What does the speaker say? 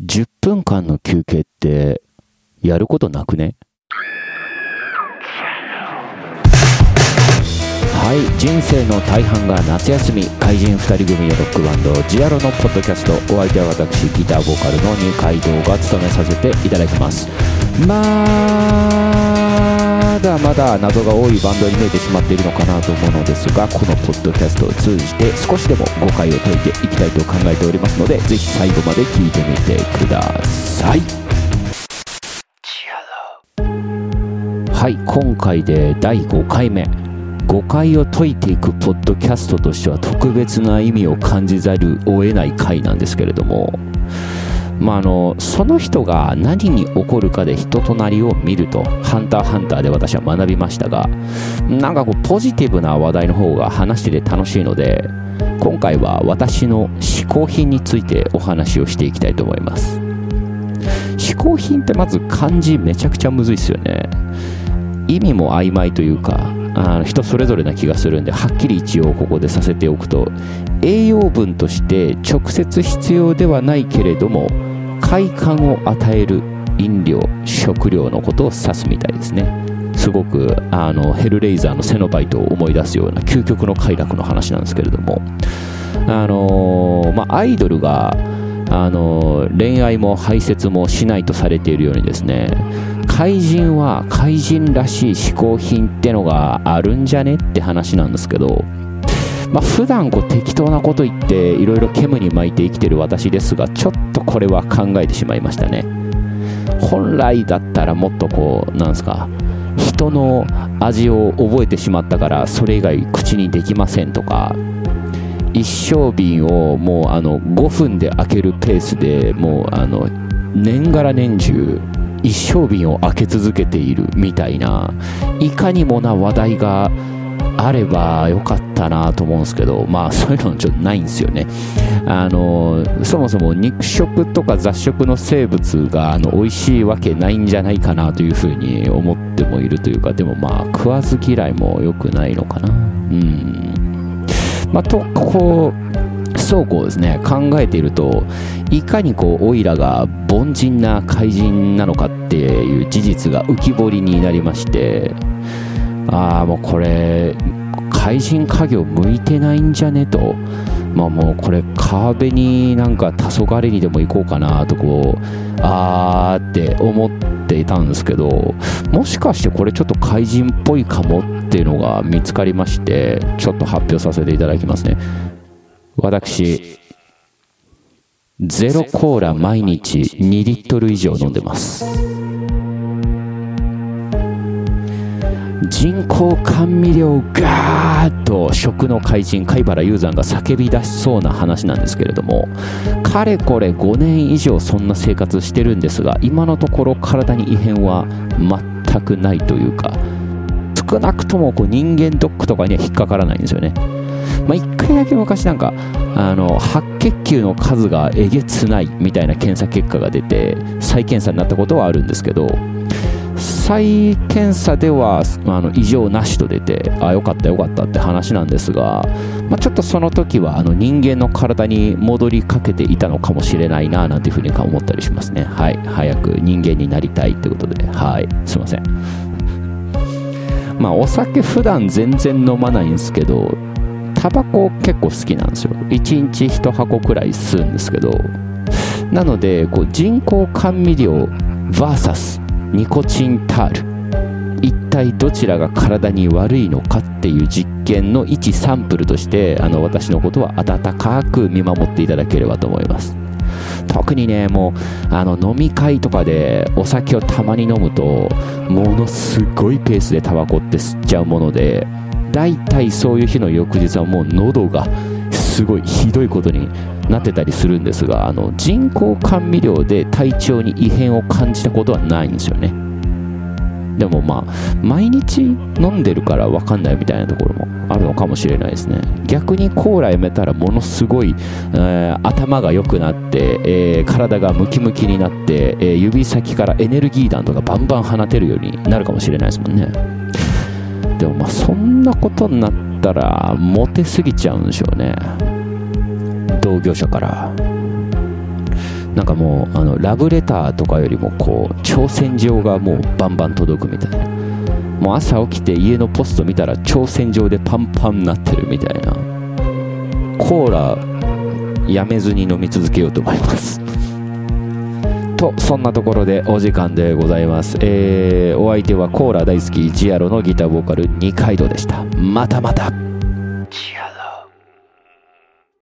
10分間の休憩ってやることなくね？はい人生の大半が夏休み怪人2人組のロックバンドジアロのポッドキャストお相手は私ギターボーカルの二階堂が務めさせていただきます。まだまだ謎が多いバンドに見えてしまっているのかなと思うのですがこのポッドキャストを通じて少しでも誤解を解いていきたいと考えておりますのでぜひ最後まで聞いてみてください。はい。今回で第5回目。誤解を解いていくポッドキャストとしては特別な意味を感じざるを得ない回なんですけれども。まあ、あのその人が何に起こるかで人となりを見ると「ハンターハンター」で私は学びましたがなんかこうポジティブな話題の方が話してて楽しいので今回は私の嗜好品についてお話をしていきたいと思います。嗜好品ってまず漢字めちゃくちゃむずいっすよね。意味も曖昧というかあ人それぞれな気がするんではっきり一応ここでさせておくと栄養分として直接必要ではないけれども快感を与える飲料食料のことを指すみたいですね。すごくあのヘルレイザーのセノバイトを思い出すような究極の快楽の話なんですけれども。あのー、まあ、アイドルがあの、恋愛も排泄もしないとされているようにですね怪人は怪人らしい嗜好品ってのがあるんじゃねって話なんですけどまあ、普段こう適当なこと言っていろいろ煙に巻いて生きてる私ですがちょっとこれは考えてしまいましたね。本来だったらもっとこうなんですか人の味を覚えてしまったからそれ以外口にできませんとか一升瓶をもうあの5分で開けるペースでもうあの年がら年中一升瓶を開け続けているみたいないかにもな話題があればよかったなと思うんですけど、まあ そういうのちょっとないんですよね。あの、そもそも肉食とか雑食の生物があの美味しいわけないんじゃないかなというふうに思ってもいるというか、でもまあ食わず嫌いも良くないのかな。うん。まあと、こう、そうこうですね、考えていると、いかにこう、オイラが凡人な怪人なのかっていう事実が浮き彫りになりまして、ああもうこれ怪人家業向いてないんじゃねと。まあもうこれ川辺になんか黄昏にでも行こうかなとこうあーって思っていたんですけどもしかしてこれちょっと怪人っぽいかもっていうのが見つかりましてちょっと発表させていただきますね。私ゼロコーラ毎日2リットル以上飲んでます。人工甘味料ガーッと食の怪人貝原雄山が叫び出しそうな話なんですけれどもかれこれ5年以上そんな生活してるんですが今のところ体に異変は全くないというか少なくともこう人間ドックとかには引っかからないんですよね。まあ、1回だけ昔なんかあの白血球の数がえげつないみたいな検査結果が出て再検査になったことはあるんですけど再検査ではあの異常なしと出てあよかったよかったって話なんですが、まあ、ちょっとその時はあの人間の体に戻りかけていたのかもしれないななんていうふうに思ったりしますね。はい。早く人間になりたいってことで。はい。すいません。まあお酒普段全然飲まないんですけどタバコ結構好きなんですよ。1日1箱くらい吸うんですけど。なのでこう人工甘味料 VS ニコチンタール。一体どちらが体に悪いのかっていう実験の一サンプルとしてあの私のことは温かく見守っていただければと思います。特にねもうあの飲み会とかでお酒をたまに飲むとものすごいペースでタバコって吸っちゃうもので大体そういう日の翌日はもう喉がすごいひどいことになってたりするんですがあの人工甘味料で体調に異変を感じたことはないんですよね。でもまあ毎日飲んでるから分かんないみたいなところもあるのかもしれないですね。逆にコーラやめたらものすごい、えー、頭が良くなって、えー、体がムキムキになって、えー、指先からエネルギー弾とかバンバン放てるようになるかもしれないですもんね。でもまあそんなことになったらモテすぎちゃうんでしょうね。同業者から。なんかもうあのラブレターとかよりもこう挑戦状がもうバンバン届くみたいな。もう朝起きて家のポスト見たら挑戦状でパンパンになってるみたいな。コーラやめずに飲み続けようと思います。とそんなところでお時間でございます、えー、お相手はコーラ大好きジアロのギターボーカル二階堂でした。またまた。